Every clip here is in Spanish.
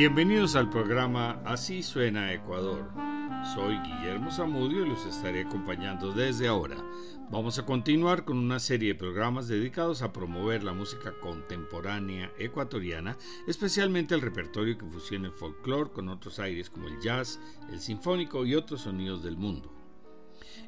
Bienvenidos al programa Así suena Ecuador. Soy Guillermo Zamudio y los estaré acompañando desde ahora. Vamos a continuar con una serie de programas dedicados a promover la música contemporánea ecuatoriana, especialmente el repertorio que fusiona el folclore con otros aires como el jazz, el sinfónico y otros sonidos del mundo.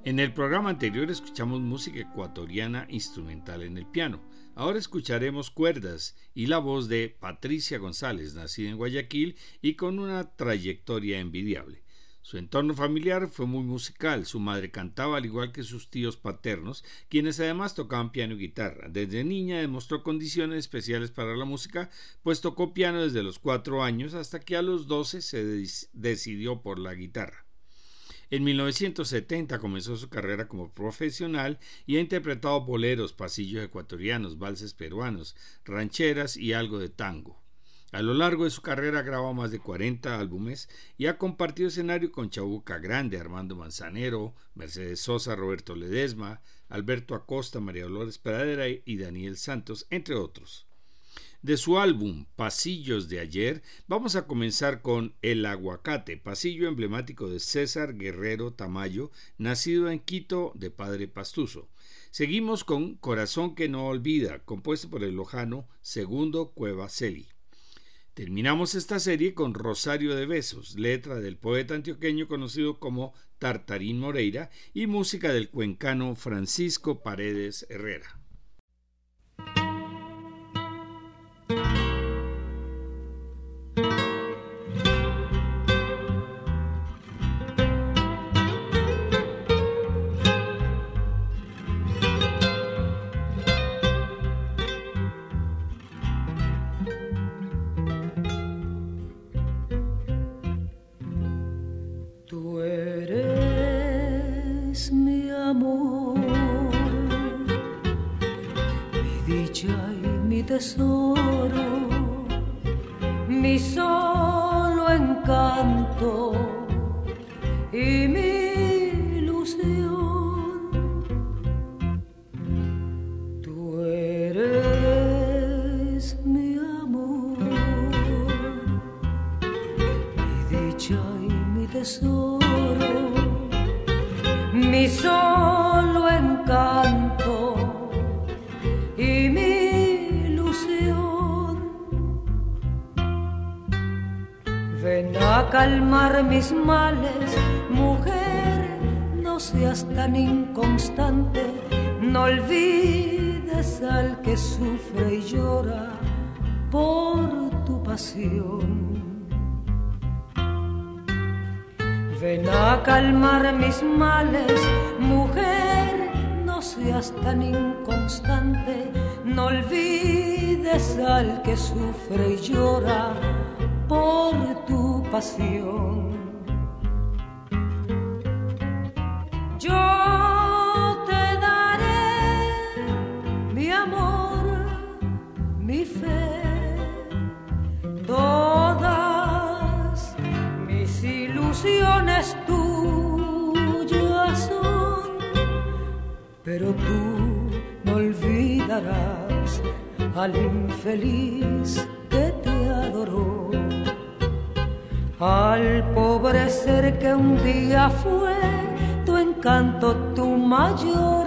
En el programa anterior escuchamos música ecuatoriana instrumental en el piano. Ahora escucharemos cuerdas y la voz de Patricia González, nacida en Guayaquil y con una trayectoria envidiable. Su entorno familiar fue muy musical, su madre cantaba al igual que sus tíos paternos, quienes además tocaban piano y guitarra. Desde niña demostró condiciones especiales para la música, pues tocó piano desde los cuatro años hasta que a los doce se decidió por la guitarra. En 1970 comenzó su carrera como profesional y ha interpretado boleros, pasillos ecuatorianos, valses peruanos, rancheras y algo de tango. A lo largo de su carrera grabó más de 40 álbumes y ha compartido escenario con Chabuca Grande, Armando Manzanero, Mercedes Sosa, Roberto Ledesma, Alberto Acosta, María Dolores Pradera y Daniel Santos, entre otros. De su álbum Pasillos de ayer, vamos a comenzar con El Aguacate, pasillo emblemático de César Guerrero Tamayo, nacido en Quito de padre pastuso. Seguimos con Corazón que no olvida, compuesto por el lojano Segundo Cueva Celi. Terminamos esta serie con Rosario de Besos, letra del poeta antioqueño conocido como Tartarín Moreira y música del cuencano Francisco Paredes Herrera. Calmar mis males, mujer, no seas tan inconstante, no olvides al que sufre y llora por tu pasión. Pero tú no olvidarás al infeliz que te adoró. Al pobre ser que un día fue tu encanto, tu mayor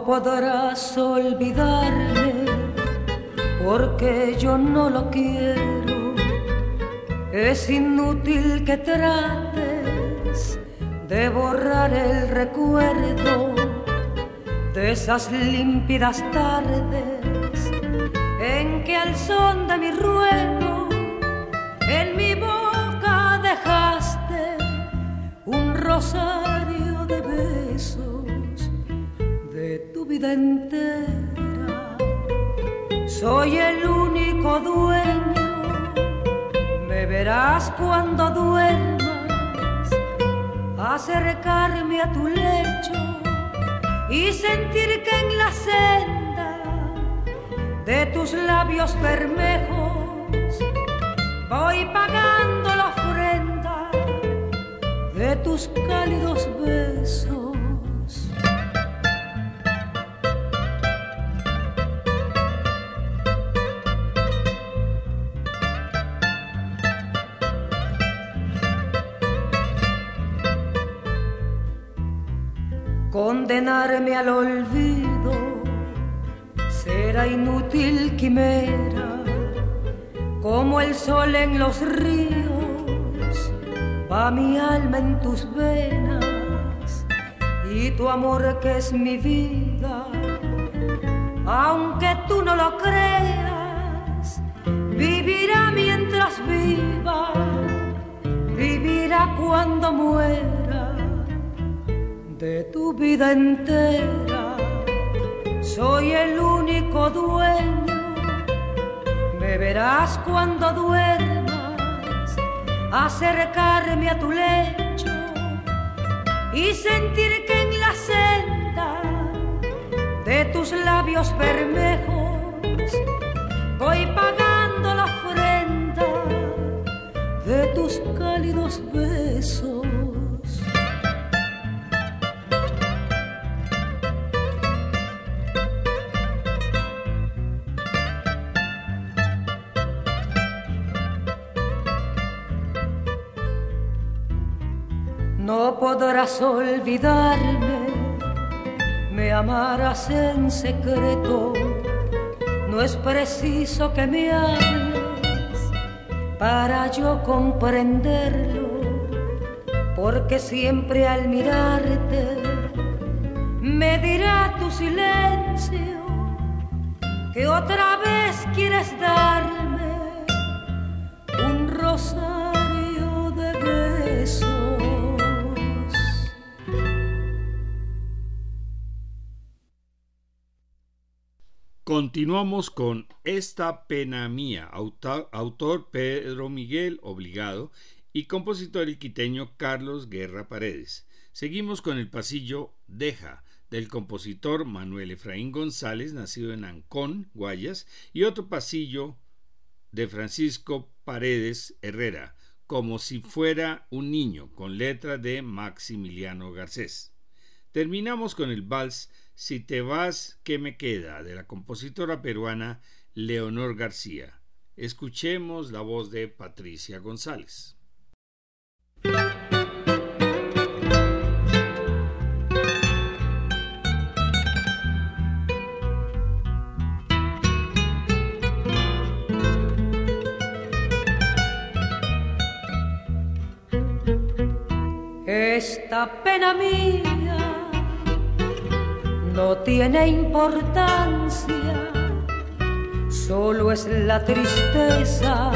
podrás olvidarme porque yo no lo quiero. Es inútil que trates de borrar el recuerdo de esas límpidas tardes en que al son de mi ruego en mi boca dejaste un rosario entera. Soy el único dueño, me verás cuando duermas, acercarme a tu lecho y sentir que en la senda de tus labios bermejos voy pagando la ofrenda de tus cálidos besos. Condenarme al olvido. Será inútil quimera, como el sol en los ríos, va mi alma en tus venas y tu amor que es mi vida, aunque tú no lo creas, vivirá mientras viva, vivirá cuando muera de tu vida entera. Soy el único dueño, me verás cuando duermas, acercarme a tu lecho y sentir que en la senda de tus labios bermejos voy pagando la ofrenda de tus cálidos besos. Olvidarme, me amarás en secreto. No es preciso que me hables para yo comprenderlo, porque siempre al mirarte me dirá tu silencio que otra vez quieres darme Continuamos con Esta pena mía, autor, Pedro Miguel Obligado y compositor iquiteño Carlos Guerra Paredes. Seguimos con el pasillo Deja, del compositor Manuel Efraín González, nacido en Ancón, Guayas, y otro pasillo de Francisco Paredes Herrera, como si fuera un niño, con letra de Maximiliano Garcés. Terminamos con el vals Si te vas, ¿qué me queda? de la compositora peruana Leonor García. Escuchemos la voz de Patricia González. Esta pena no tiene importancia, solo es la tristeza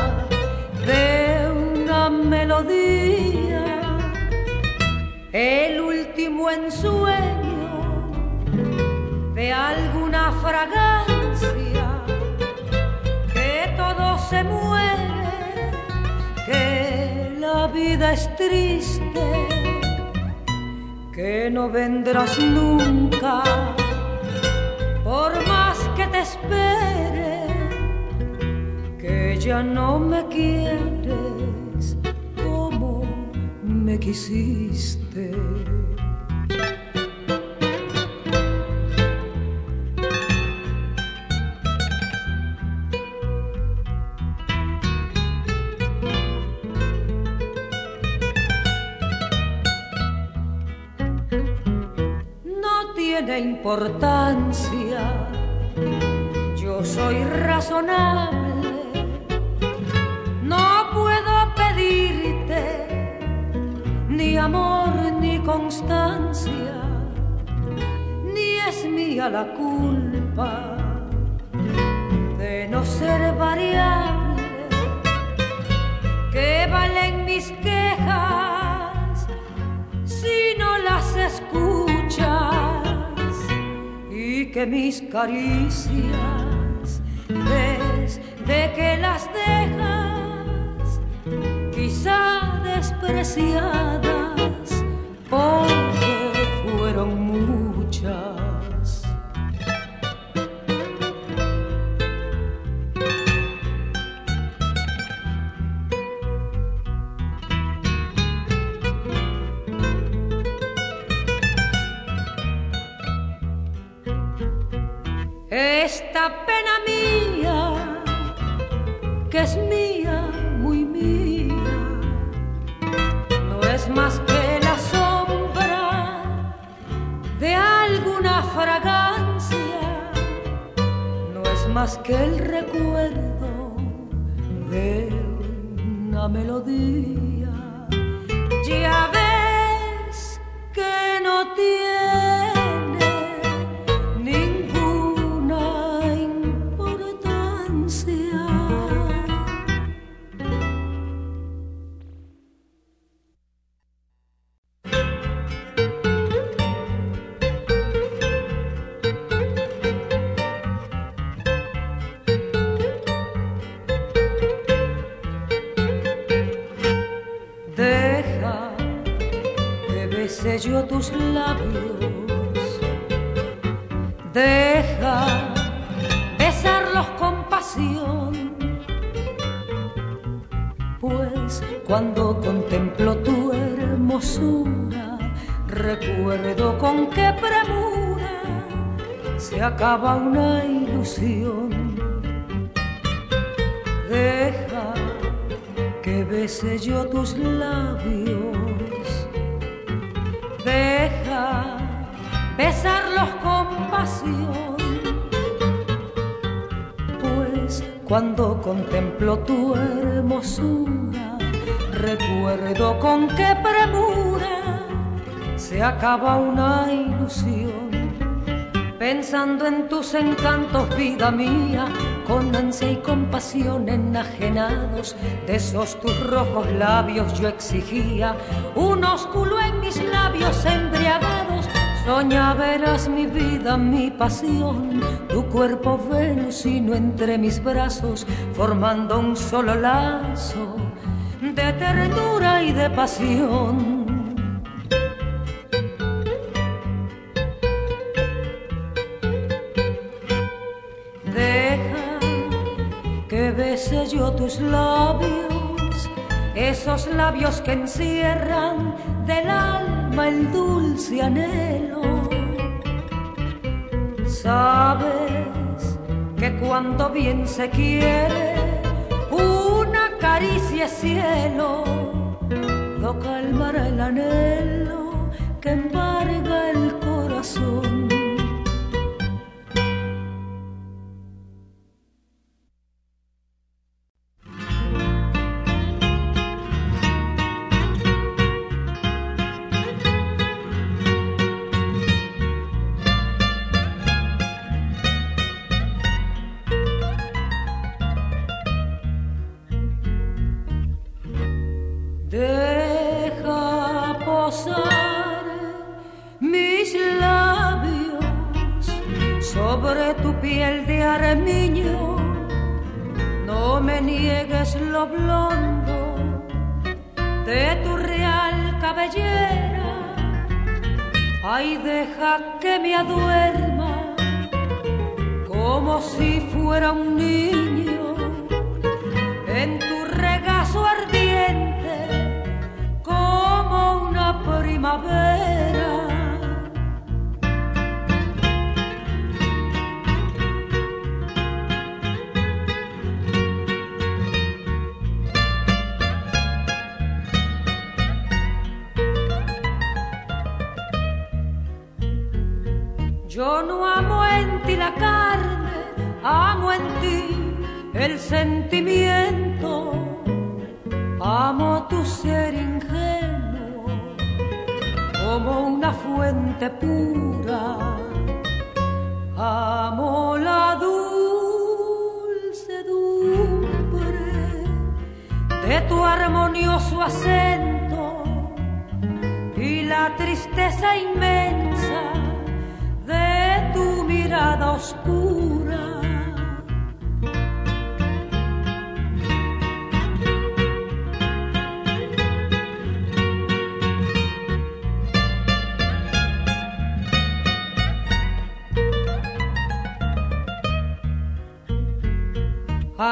de una melodía, el último ensueño de alguna fragancia, que todo se muere, que la vida es triste que no vendrás nunca, por más que te espere, que ya no me quieres como me quisiste. Importancia. Yo soy razonable, no puedo pedirte ni amor ni constancia, ni es mía la culpa de no ser variable. Que valen mis quejas si no las escuchas? Que mis caricias, desde que las dejas, quizá despreciadas, porque fueron muchas. Cuando contemplo tu hermosura, recuerdo con qué premura se acaba una ilusión. Deja que bese yo tus labios besarlos con pasión. Pues cuando contemplo tu hermosura, recuerdo con qué premura se acaba una ilusión. Pensando en tus encantos, vida mía, con y compasión enajenados de esos tus rojos labios yo exigía un ósculo en mis labios embriagados Soña verás mi vida, mi pasión, tu cuerpo venusino entre mis brazos, formando un solo lazo de ternura y de pasión. Deja que bese yo tus labios, esos labios que encierran del alma el dulce anhelo. Sabes que cuando bien se quiere, una caricia cielo lo calmará el anhelo que embarga el corazón.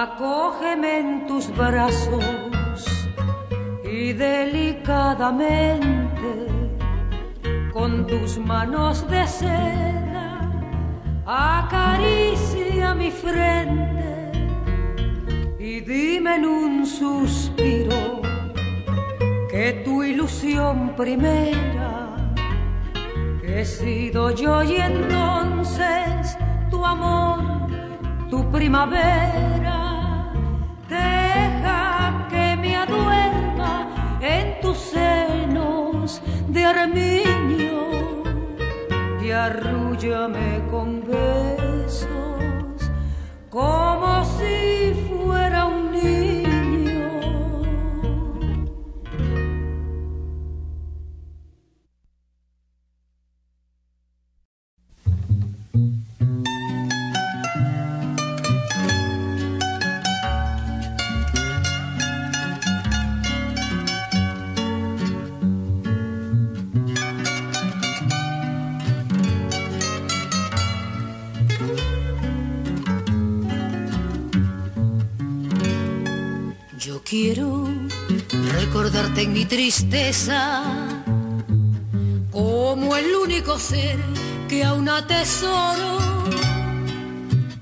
Acógeme en tus brazos y delicadamente con tus manos de ser acaricia mi frente y dime en un suspiro que tu ilusión primera he sido yo y entonces tu amor, tu primavera. Armiño y arrúllame con besos como si fuera tristeza como el único ser que aún atesoro.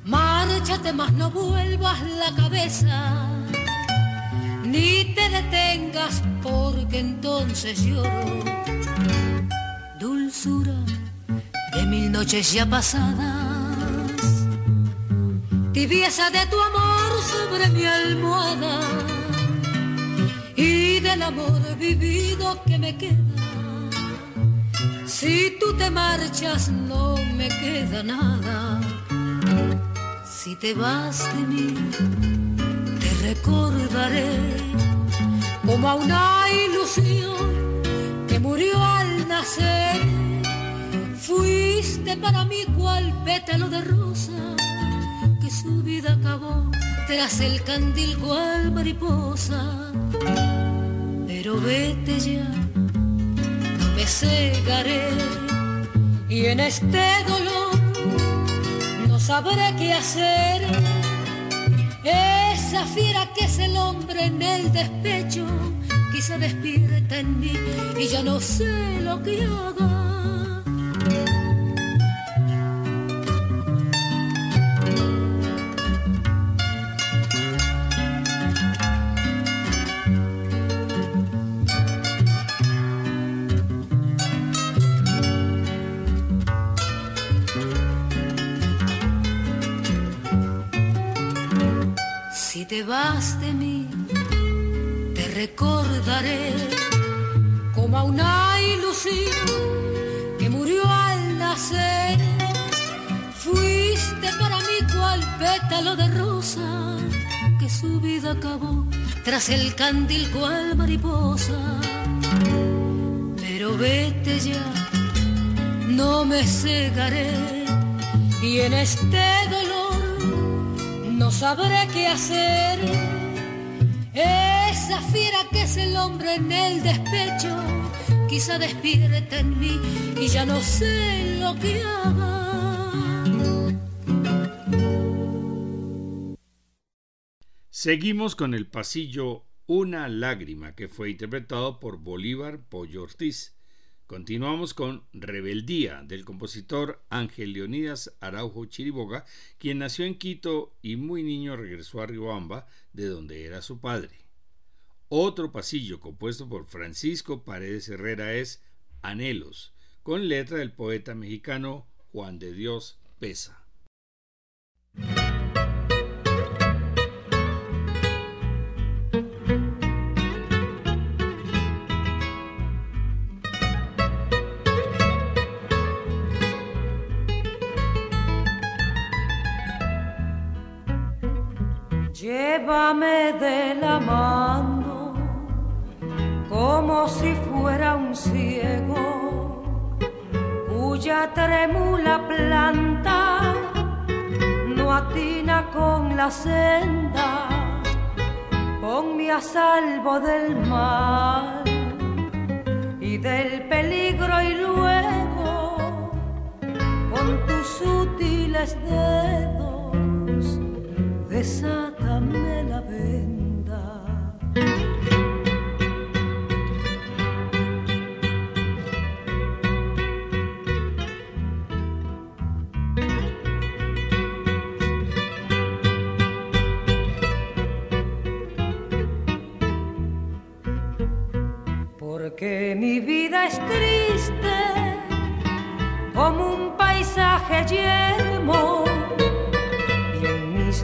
Márchate más, no vuelvas la cabeza, ni te detengas porque entonces lloro. Dulzura de mil noches ya pasadas, tibieza de tu amor sobre mi almohada y del amor vivido que me queda. Si tú te marchas no me queda nada. Si te vas de mí, te recordaré como a una ilusión que murió al nacer. Fuiste para mí cual pétalo de rosa que su vida acabó tras el candil cual mariposa. Vete ya, me cegaré y en este dolor no sabré qué hacer. Esa fiera que es el hombre en el despecho, quizá despierta en mí y ya no sé lo que haga. Como a una ilusión que murió al nacer. Fuiste para mí cual pétalo de rosa que su vida acabó tras el candil cual mariposa. Pero vete ya, no me cegaré y en este dolor no sabré qué hacer. Esa fiera que es el hombre en el despecho, quizá despierta en mí y ya no sé lo que haga. Seguimos con el pasillo Una lágrima, que fue interpretado por Bolívar Pollo Ortiz. Continuamos con Rebeldía del compositor Ángel Leonidas Araujo Chiriboga, quien nació en Quito y muy niño regresó a Riobamba, de donde era su padre. Otro pasillo compuesto por Francisco Paredes Herrera es Anhelos, con letra del poeta mexicano Juan de Dios Pesa. Llévame de la mano como si fuera un ciego cuya tremula planta no atina con la senda. Ponme a salvo del mal y del peligro y luego con tus sutiles dedos desátame la venda. Triste como un paisaje yermo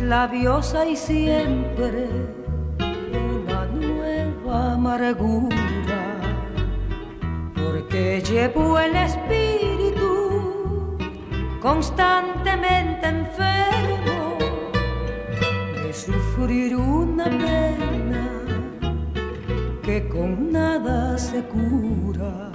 labios hay siempre una nueva amargura, porque llevo el espíritu constantemente enfermo de sufrir una pena que con nada se cura.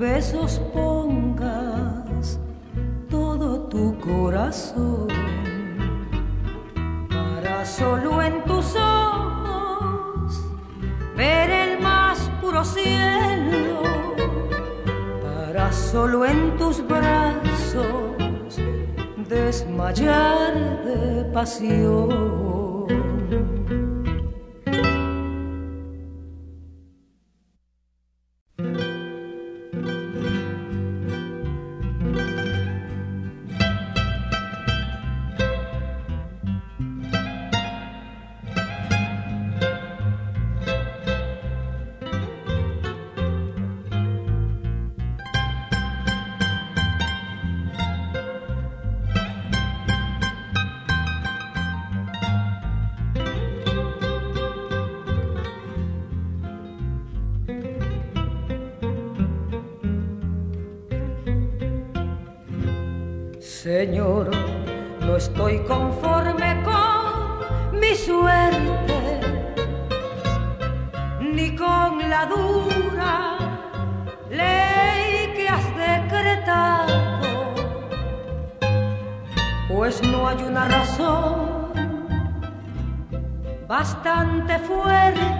Besos pongas todo tu corazón. Para solo en tus ojos ver el más puro cielo. Para solo en tus brazos desmayar de pasión. Señor, no estoy conforme con mi suerte, ni con la dura ley que has decretado, pues no hay una razón bastante fuerte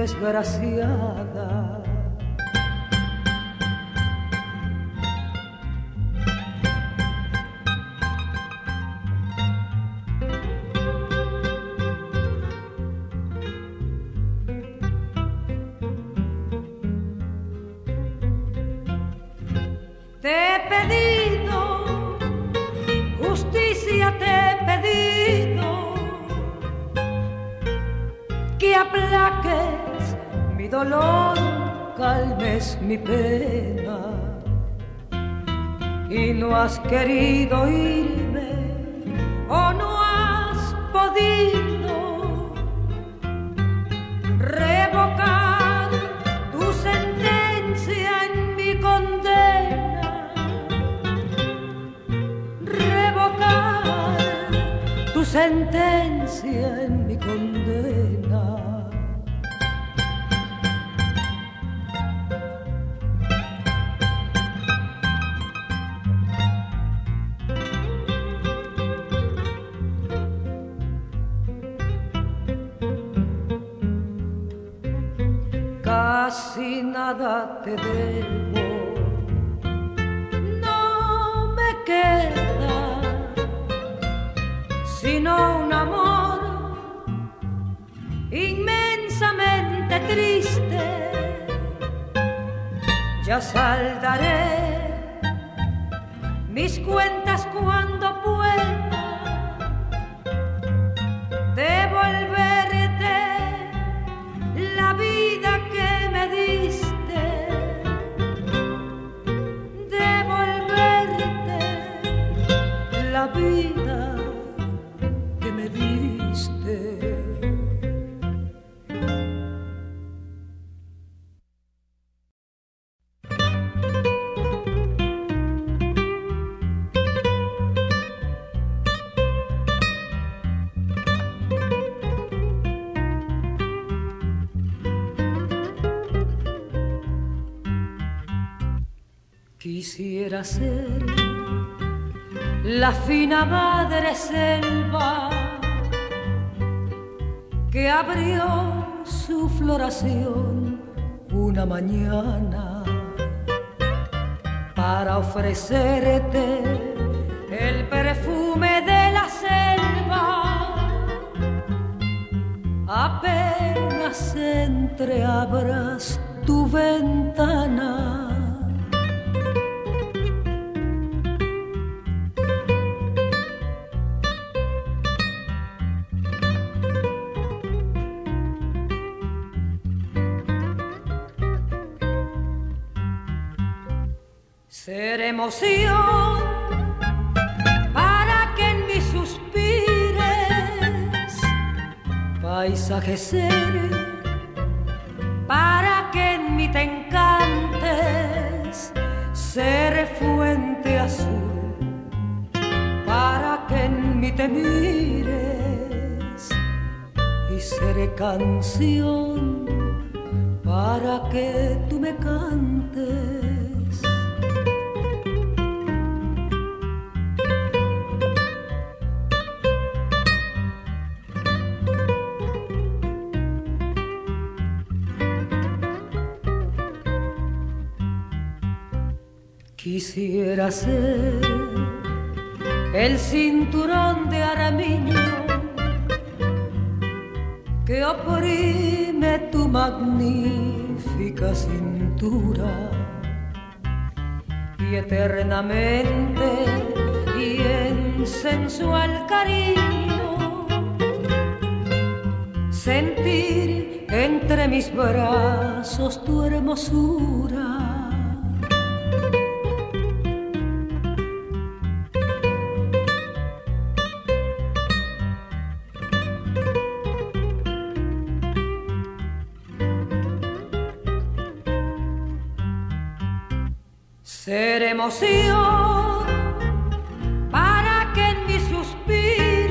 desgraciada. Querido irme o no has podido revocar tu sentencia en mi condena. Revocar tu sentencia en mi condena No me queda sino un amor inmensamente triste. Ya saldaré mis cuentas cuando Quisiera ser la fina madre selva que abrió su floración una mañana para ofrecerte el perfume de la selva. Apenas entreabras tu ventana emoción para que en mí suspires, paisaje ser para que en mí te encantes, ser fuente azul para que en mí te mires y seré canción para que tú me cantes Quisiera ser el cinturón de aramiño que oprime tu magnífica cintura y eternamente y en sensual cariño sentir entre mis brazos tu hermosura emoción para que en mis suspires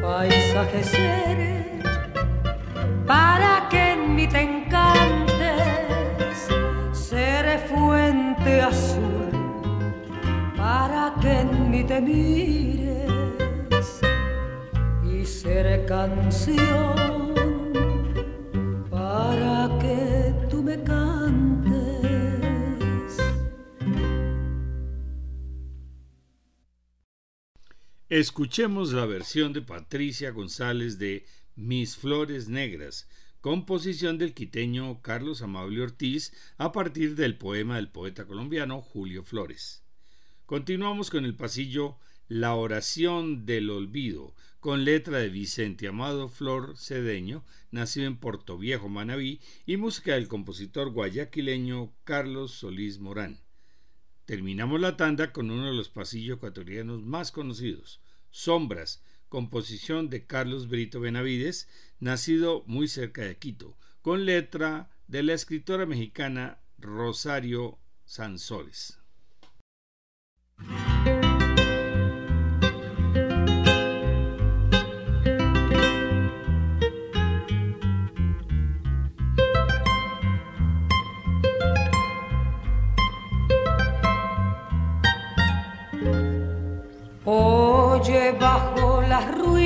paisaje seré para que en mí te encantes seré fuente azul para que en mí te mires y seré canción Escuchemos la versión de Patricia González de Mis Flores Negras, composición del quiteño Carlos Amable Ortiz a partir del poema del poeta colombiano Julio Flores. Continuamos con el pasillo La oración del olvido, con letra de Vicente Amado Flor Cedeño, nacido en Viejo Manabí, y música del compositor guayaquileño Carlos Solís Morán. Terminamos la tanda con uno de los pasillos ecuatorianos más conocidos, Sombras, composición de Carlos Brito Benavides, nacido muy cerca de Quito, con letra de la escritora mexicana Rosario Sansoles.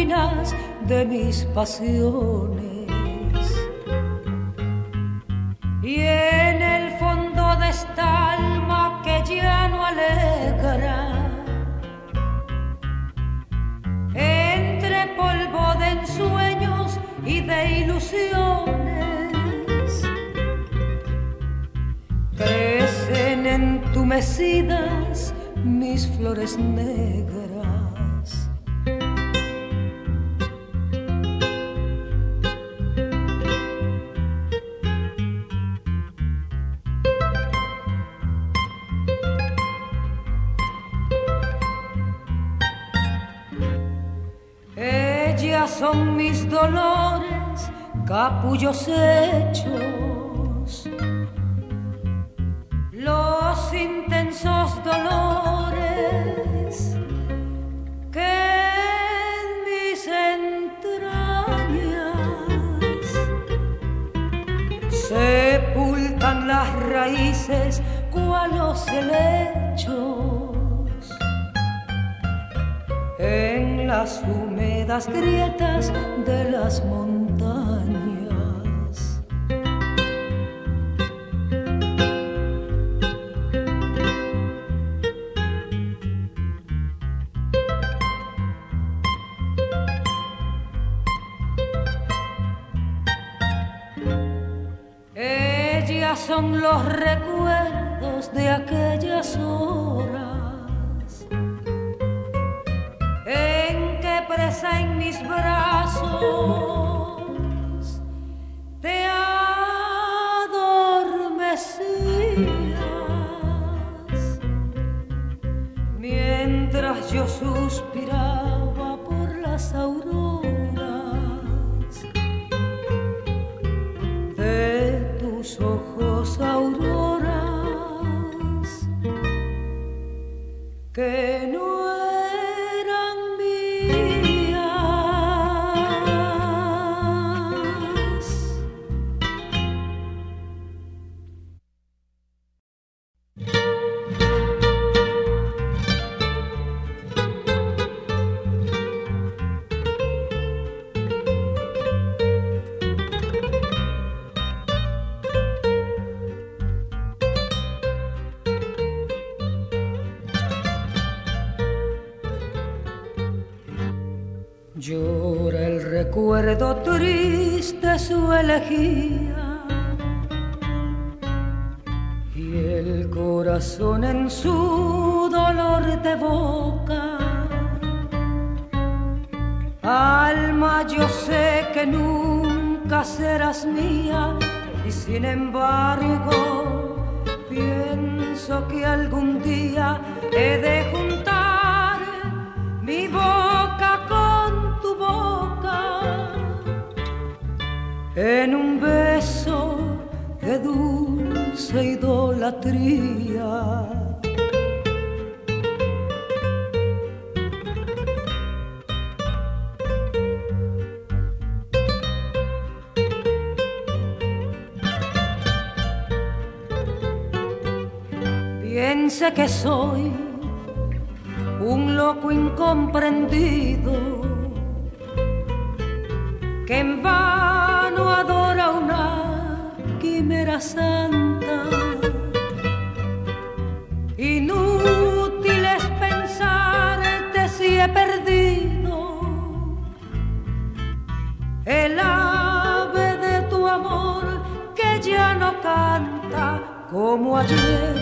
De mis pasiones. Y en el fondo de esta alma que ya no alegra, entre polvo de ensueños y de ilusiones, crecen entumecidas mis flores negras capullos hechos, los intensos dolores que en mis entrañas sepultan las raíces cual los helechos en las húmedas grietas de las montañas. Mientras yo suspiraba por las auroras su que en vano adora una quimera santa. Inútil es pensarte si he perdido el ave de tu amor que ya no canta como ayer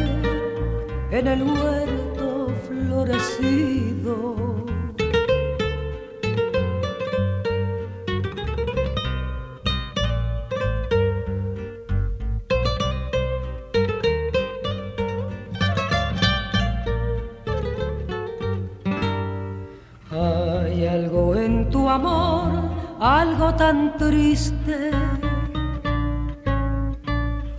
en el huerto florecido. Triste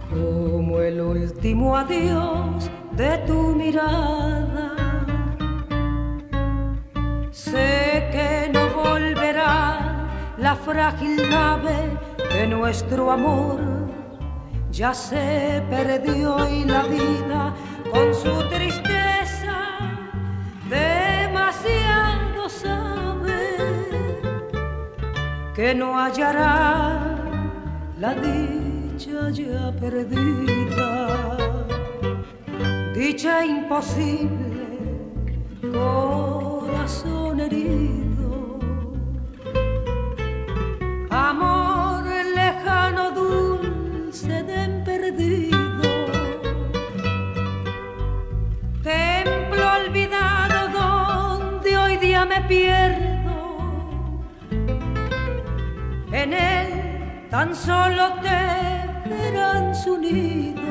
como el último adiós de tu mirada. Sé que no volverá la frágil nave de nuestro amor. Ya se perdió y la vida con su tristeza demasiado que no hallará la dicha ya perdida. Dicha imposible, corazón herido, amor lejano, dulce de perdido, templo olvidado donde hoy día me pierdo, en él tan solo te verán su nido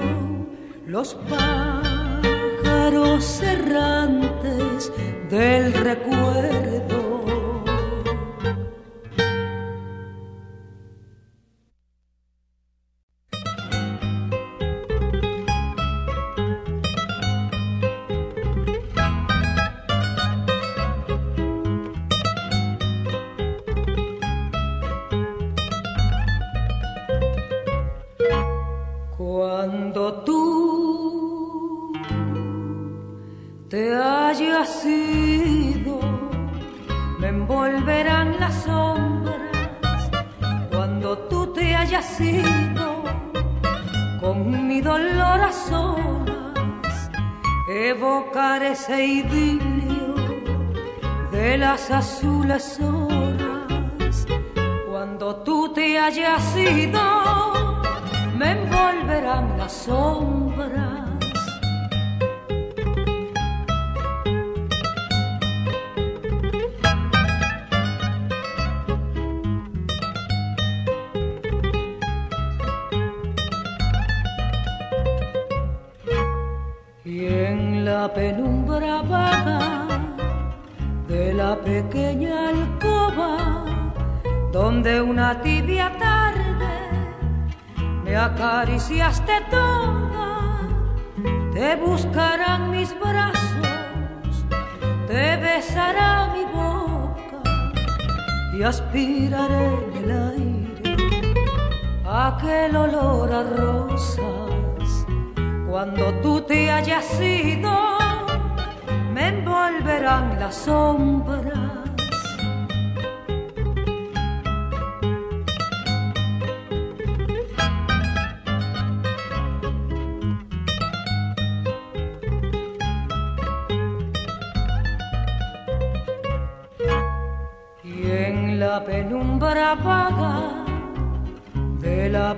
los pájaros errantes del recuerdo. Aquel olor a rosas cuando tú te hayas ido me envolverán la penumbra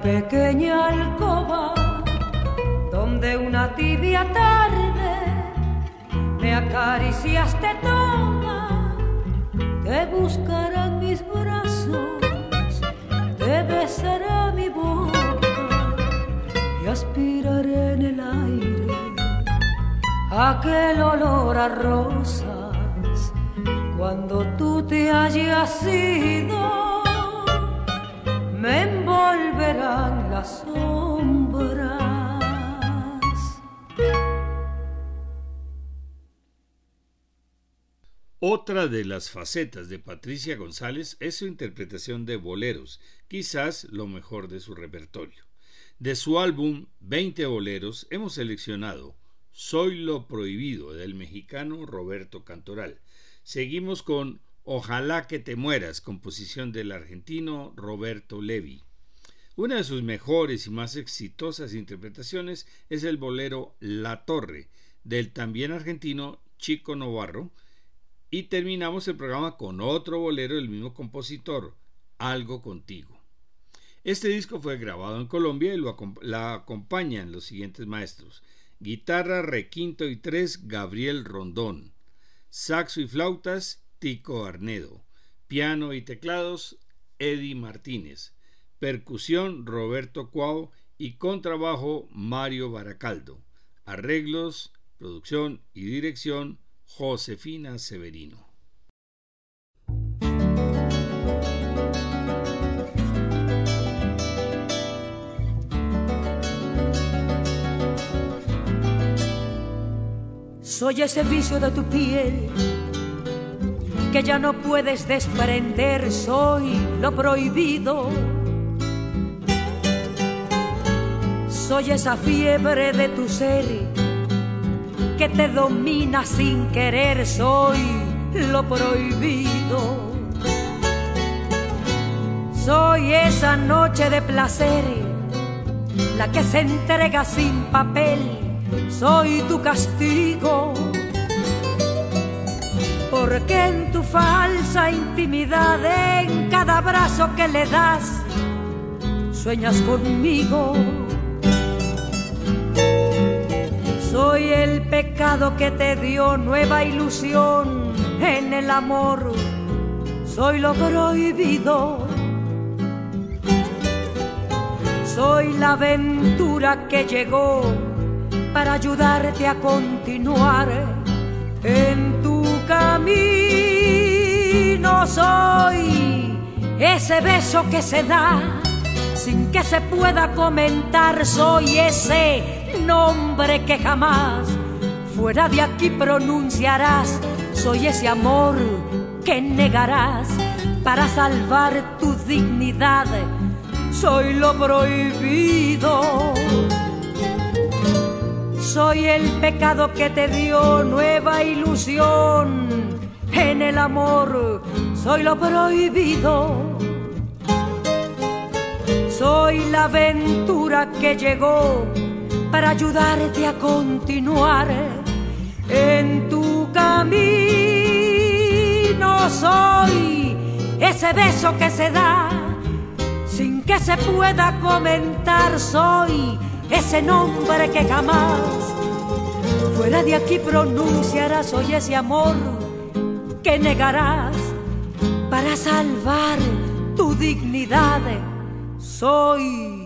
pequeña alcoba donde una tibia tarde me acariciaste toda, te buscarán mis brazos, te besará mi boca y aspiraré en el aire aquel olor a rosas. Cuando tú te hayas ido las sombras. Otra de las facetas de Patricia González es su interpretación de boleros, quizás lo mejor de su repertorio. De su álbum 20 boleros hemos seleccionado Soy lo prohibido del mexicano Roberto Cantoral. Seguimos con Ojalá que te mueras, composición del argentino Roberto Levi. Una de sus mejores y más exitosas interpretaciones es el bolero La Torre, del también argentino Chico Novarro, y terminamos el programa con otro bolero del mismo compositor, Algo contigo. Este disco fue grabado en Colombia y lo la acompañan los siguientes maestros. Guitarra, requinto y tres, Gabriel Rondón. Saxo y flautas, Tico Arnedo. Piano y teclados, Eddie Martínez. Percusión, Roberto Cuau. Y contrabajo, Mario Baracaldo. Arreglos, producción y dirección, Josefina Severino. Soy ese vicio de tu piel que ya no puedes desprender, soy lo prohibido. Soy esa fiebre de tu ser que te domina sin querer, soy lo prohibido. Soy esa noche de placer, la que se entrega sin papel, soy tu castigo porque en tu falsa intimidad, en cada abrazo que le das, sueñas conmigo. Soy el pecado que te dio nueva ilusión en el amor, soy lo prohibido. Soy la aventura que llegó para ayudarte a continuar en tu camino soy ese beso que se da sin que se pueda comentar. Soy ese nombre que jamás fuera de aquí pronunciarás. Soy ese amor que negarás para salvar tu dignidad. Soy lo prohibido soy el pecado que te dio nueva ilusión en el amor. Soy lo prohibido. Soy la aventura que llegó para ayudarte a continuar en tu camino. Soy ese beso que se da sin que se pueda comentar. Soy ese nombre que jamás fuera de aquí pronunciarás hoy ese amor que negarás para salvar tu dignidad. Soy,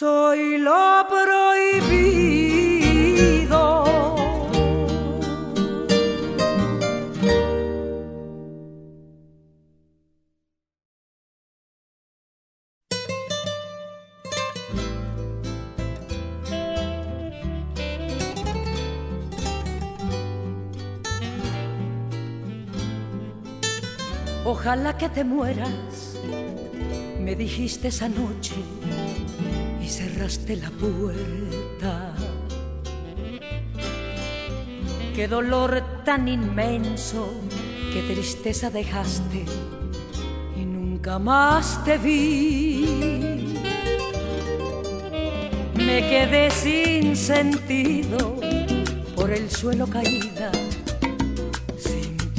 soy lo prohibido. Ojalá que te mueras, me dijiste esa noche cerraste la puerta. Qué dolor tan inmenso, qué tristeza dejaste y nunca más te vi. Me quedé sin sentido por el suelo caída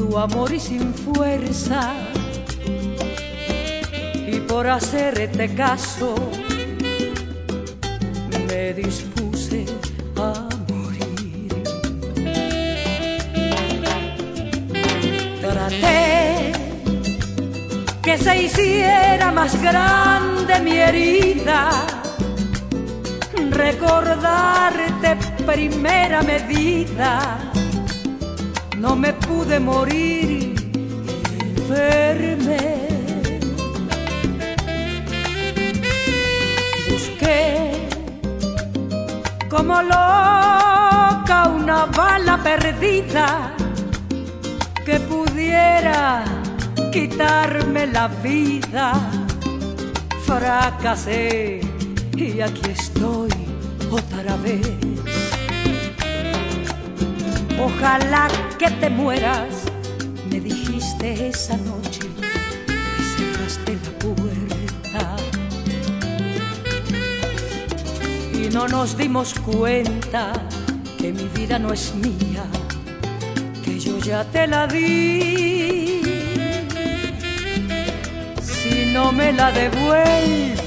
tu amor y sin fuerza. Y por hacerte caso me dispuse a morir. Traté que se hiciera más grande mi herida, recordarte primera medida, no me pude morir enferme. Busqué como loca una bala perdida que pudiera quitarme la vida. Fracasé y aquí estoy otra vez. Ojalá que te mueras, me dijiste esa noche no nos dimos cuenta que mi vida no es mía, que yo ya te la di. Si no me la devuelves,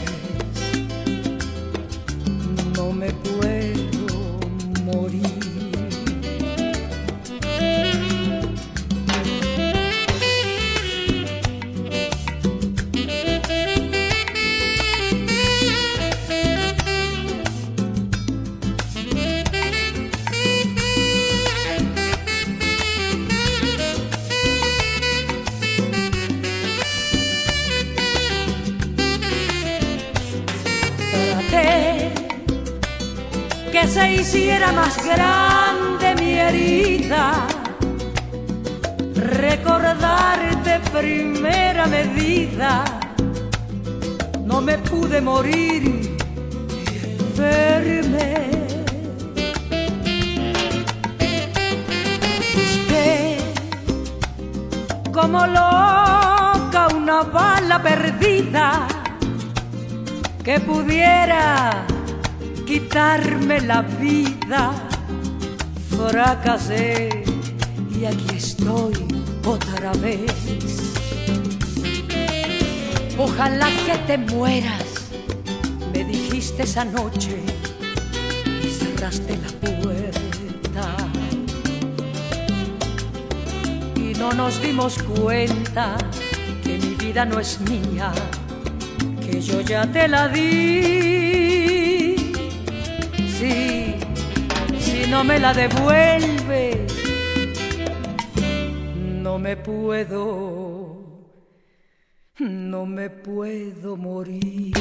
se hiciera más grande mi herida, recordarte primera medida, no me pude morir enferme. Busqué como loca una bala perdida que pudiera quitarme la vida. Fracasé y aquí estoy otra vez. Ojalá que te mueras, me dijiste esa noche y cerraste la puerta. Y no nos dimos cuenta que mi vida no es mía que yo ya te la di. Si no me la devuelves, no me puedo, no me puedo morir.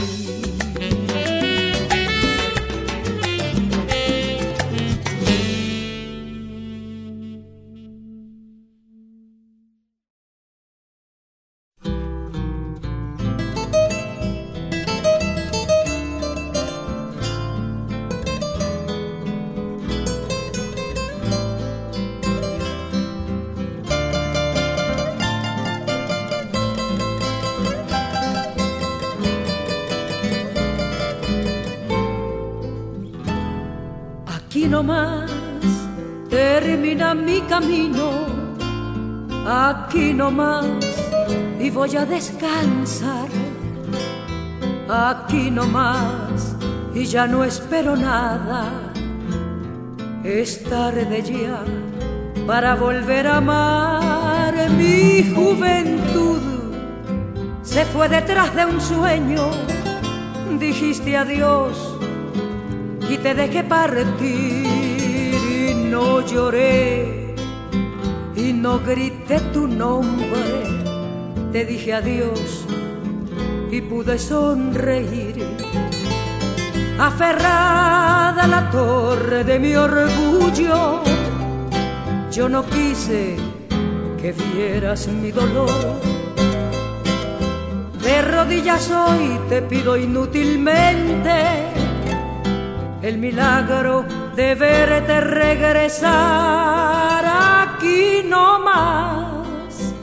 Aquí nomás termina mi camino, aquí nomás y voy a descansar, aquí nomás y ya no espero nada, es tarde ya para volver a amar. Mi juventud. Se fue detrás de un sueño, dijiste adiós y te dejé partir y no lloré y no grité tu nombre, te dije adiós y pude sonreír. Aferrada a la torre de mi orgullo, yo no quise que vieras mi dolor. De rodillas hoy te pido inútilmente el milagro de verte regresar aquí no más.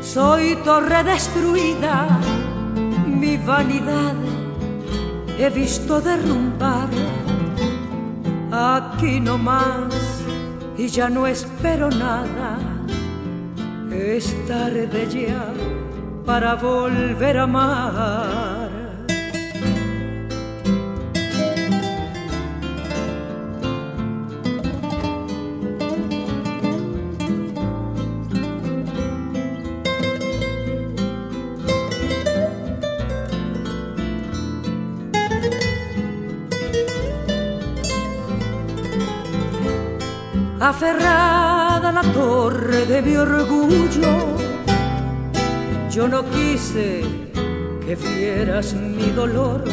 Soy torre destruida, mi vanidad he visto derrumbar aquí no más y ya no espero nada. Es tarde para volver a amar. Aferrada a la torre de mi orgullo, yo no quise que vieras mi dolor.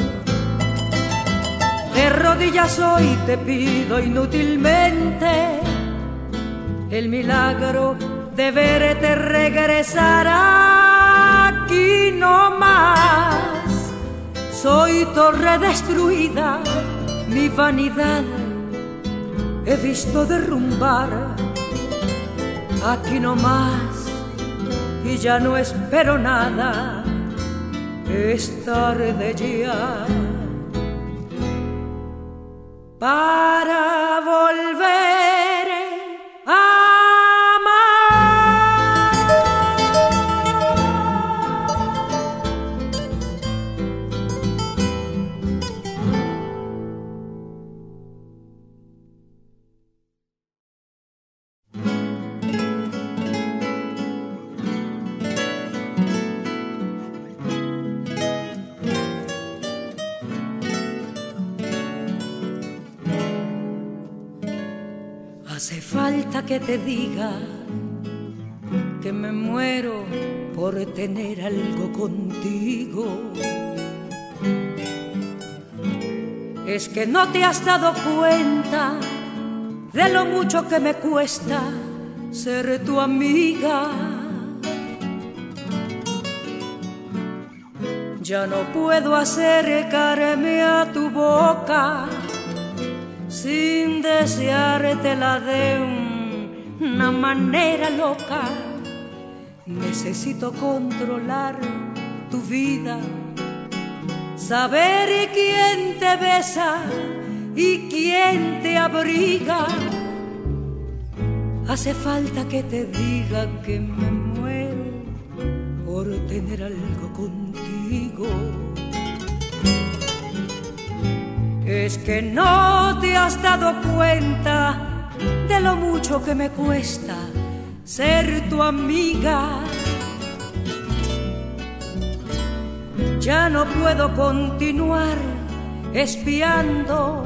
De rodillas hoy te pido inútilmente el milagro de verte regresar aquí no más. Soy torre destruida, mi vanidad he visto derrumbar aquí no más y ya no espero nada, es tarde ya para volver que te diga que me muero por tener algo contigo. Es que no te has dado cuenta de lo mucho que me cuesta ser tu amiga. Ya no puedo acercarme a tu boca sin deseártela de una manera loca. Necesito controlar tu vida, saber quién te besa y quién te abriga. Hace falta que te diga que me muero por tener algo contigo es que no te has dado cuenta de lo mucho que me cuesta ser tu amiga. Ya no puedo continuar espiando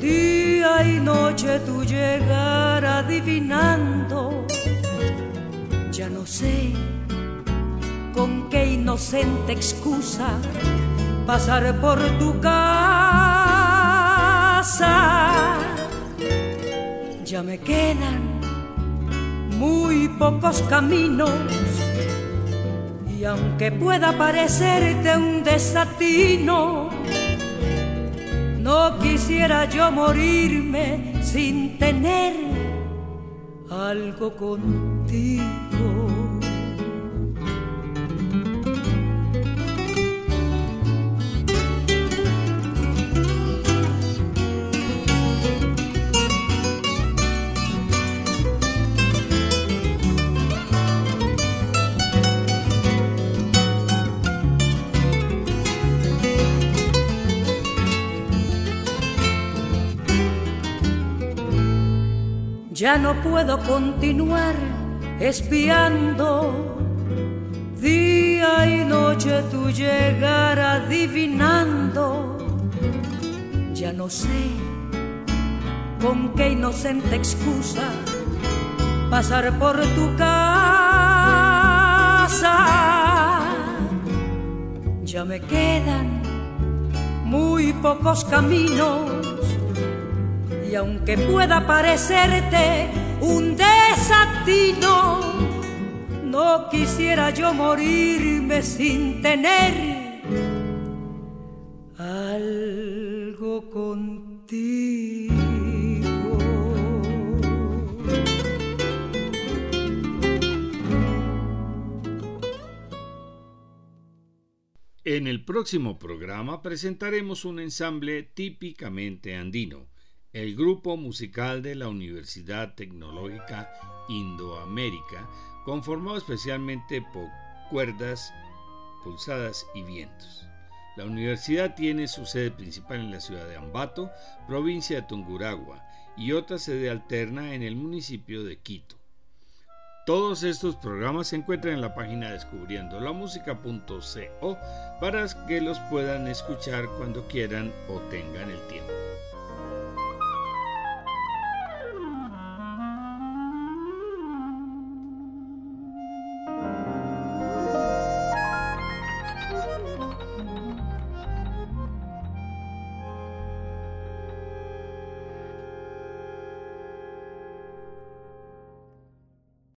día y noche tu llegar adivinando. Ya no sé con qué inocente excusa pasar por tu casa. Ya me quedan muy pocos caminos y aunque pueda parecerte un desatino, no quisiera yo morirme sin tener algo contigo. Ya no puedo continuar espiando día y noche tu llegar adivinando. Ya no sé con qué inocente excusa pasar por tu casa. Ya me quedan muy pocos caminos y aunque pueda parecerte un desatino, no quisiera yo morirme sin tener algo contigo. En el próximo programa presentaremos un ensamble típicamente andino el grupo musical de la Universidad Tecnológica Indoamérica, conformado especialmente por cuerdas, pulsadas y vientos. La universidad tiene su sede principal en la ciudad de Ambato, provincia de Tunguragua, y otra sede alterna en el municipio de Quito. Todos estos programas se encuentran en la página descubriendolamusica.co para que los puedan escuchar cuando quieran o tengan el tiempo.